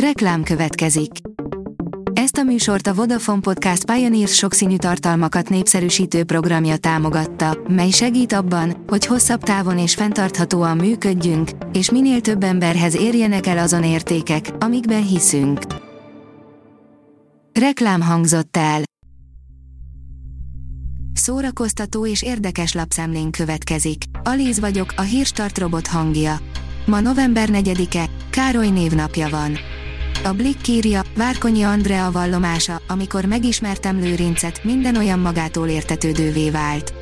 Reklám következik. Ezt a műsort a Vodafone Podcast Pioneers sokszínű tartalmakat népszerűsítő programja támogatta, mely segít abban, hogy hosszabb távon és fenntarthatóan működjünk, és minél több emberhez érjenek el azon értékek, amikben hiszünk. Reklám hangzott el. Szórakoztató és érdekes lapszemlén következik. Alíz vagyok, a hírstart robot hangja. Ma november 4-e, Károly névnapja van. A Blick írja, Várkonyi Andrea vallomása, amikor megismertem Lőrincet, minden olyan magától értetődővé vált.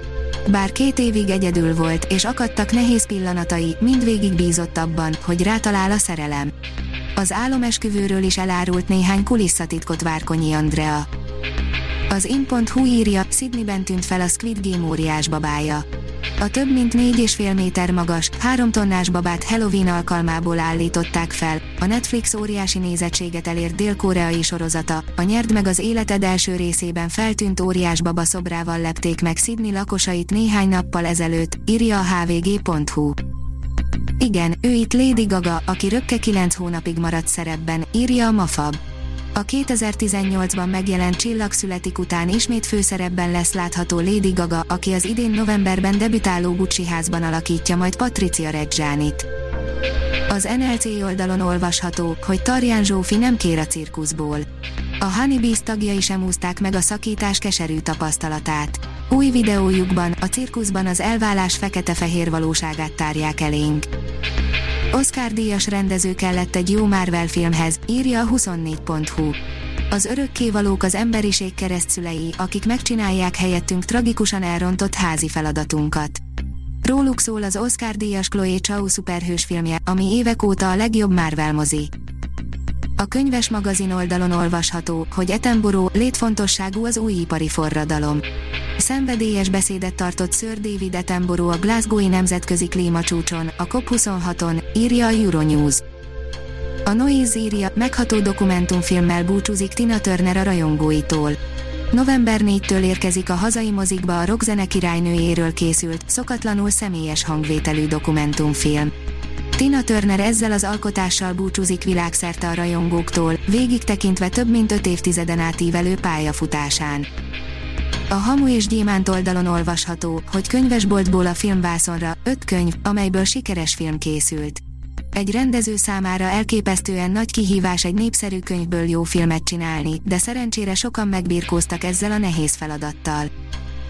Bár két évig egyedül volt, és akadtak nehéz pillanatai, mindvégig bízott abban, hogy rátalál a szerelem. Az álomesküvőről is elárult néhány kulisszatitkot Várkonyi Andrea. Az in.hu írja, Sydneyben tűnt fel a Squid Game óriás babája. A több mint 4,5 méter magas, 3 tonnás babát Halloween alkalmából állították fel. A Netflix óriási nézettséget elért dél-koreai sorozata, a Nyerd meg az életed első részében feltűnt óriás baba szobrával lepték meg Sydney lakosait néhány nappal ezelőtt, írja a hvg.hu. Igen, ő itt Lady Gaga, aki rökke 9 hónapig maradt szerepben, írja a Mafab. A 2018-ban megjelent Csillag születik után ismét főszerepben lesz látható Lady Gaga, aki az idén novemberben debütáló Gucci házban alakítja majd Patricia Reggianit. Az NLC oldalon olvasható, hogy Tarján Zsófi nem kér a cirkuszból. A Honeybees tagjai sem úzták meg a szakítás keserű tapasztalatát. Új videójukban, a cirkuszban az elválás fekete-fehér valóságát tárják elénk. Oscar díjas rendező kellett egy jó Marvel filmhez, írja a 24.hu. Az örökkévalók az emberiség keresztszülei, akik megcsinálják helyettünk tragikusan elrontott házi feladatunkat. Róluk szól az Oscar díjas Chloe Chao szuperhős filmje, ami évek óta a legjobb Marvel mozi. A könyves magazin oldalon olvasható, hogy Etenboró létfontosságú az új ipari forradalom. Szenvedélyes beszédet tartott Sir David Attenborough a Glasgowi Nemzetközi Klímacsúcson, a COP26-on, írja a Euronews. A Noise írja, megható dokumentumfilmmel búcsúzik Tina Turner a rajongóitól. November 4-től érkezik a hazai mozikba a rockzene királynőjéről készült, szokatlanul személyes hangvételű dokumentumfilm. Tina Turner ezzel az alkotással búcsúzik világszerte a rajongóktól, végig tekintve több mint öt évtizeden átívelő pályafutásán. A Hamu és Gyémánt oldalon olvasható, hogy könyvesboltból a filmvászonra, öt könyv, amelyből sikeres film készült. Egy rendező számára elképesztően nagy kihívás egy népszerű könyvből jó filmet csinálni, de szerencsére sokan megbírkóztak ezzel a nehéz feladattal.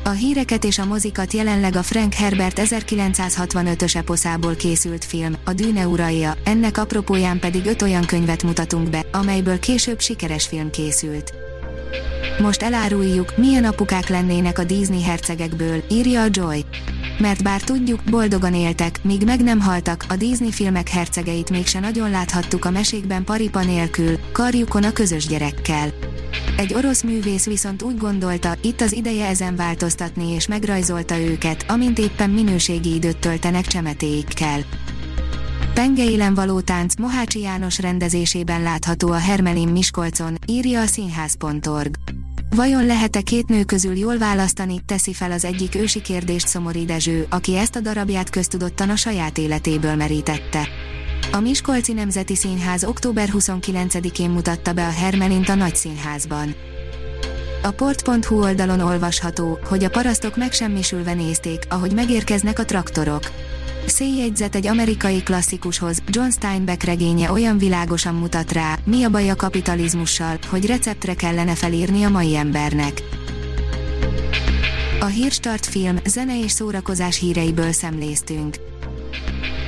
A híreket és a mozikat jelenleg a Frank Herbert 1965-ös eposzából készült film, a Dűne uraja, ennek apropóján pedig öt olyan könyvet mutatunk be, amelyből később sikeres film készült. Most eláruljuk, milyen apukák lennének a Disney hercegekből, írja a Joy. Mert bár tudjuk, boldogan éltek, míg meg nem haltak, a Disney filmek hercegeit mégse nagyon láthattuk a mesékben paripa nélkül, karjukon a közös gyerekkel. Egy orosz művész viszont úgy gondolta, itt az ideje ezen változtatni és megrajzolta őket, amint éppen minőségi időt töltenek csemetéikkel. Pengeélen való tánc Mohácsi János rendezésében látható a Hermelin Miskolcon, írja a színház.org. Vajon lehet-e két nő közül jól választani, teszi fel az egyik ősi kérdést Szomori Dezső, aki ezt a darabját köztudottan a saját életéből merítette. A Miskolci Nemzeti Színház október 29-én mutatta be a Hermelint a Nagy Színházban. A port.hu oldalon olvasható, hogy a parasztok megsemmisülve nézték, ahogy megérkeznek a traktorok. Széjjegyzet egy amerikai klasszikushoz, John Steinbeck regénye olyan világosan mutat rá, mi a baj a kapitalizmussal, hogy receptre kellene felírni a mai embernek. A Hírstart film, zene és szórakozás híreiből szemléztünk.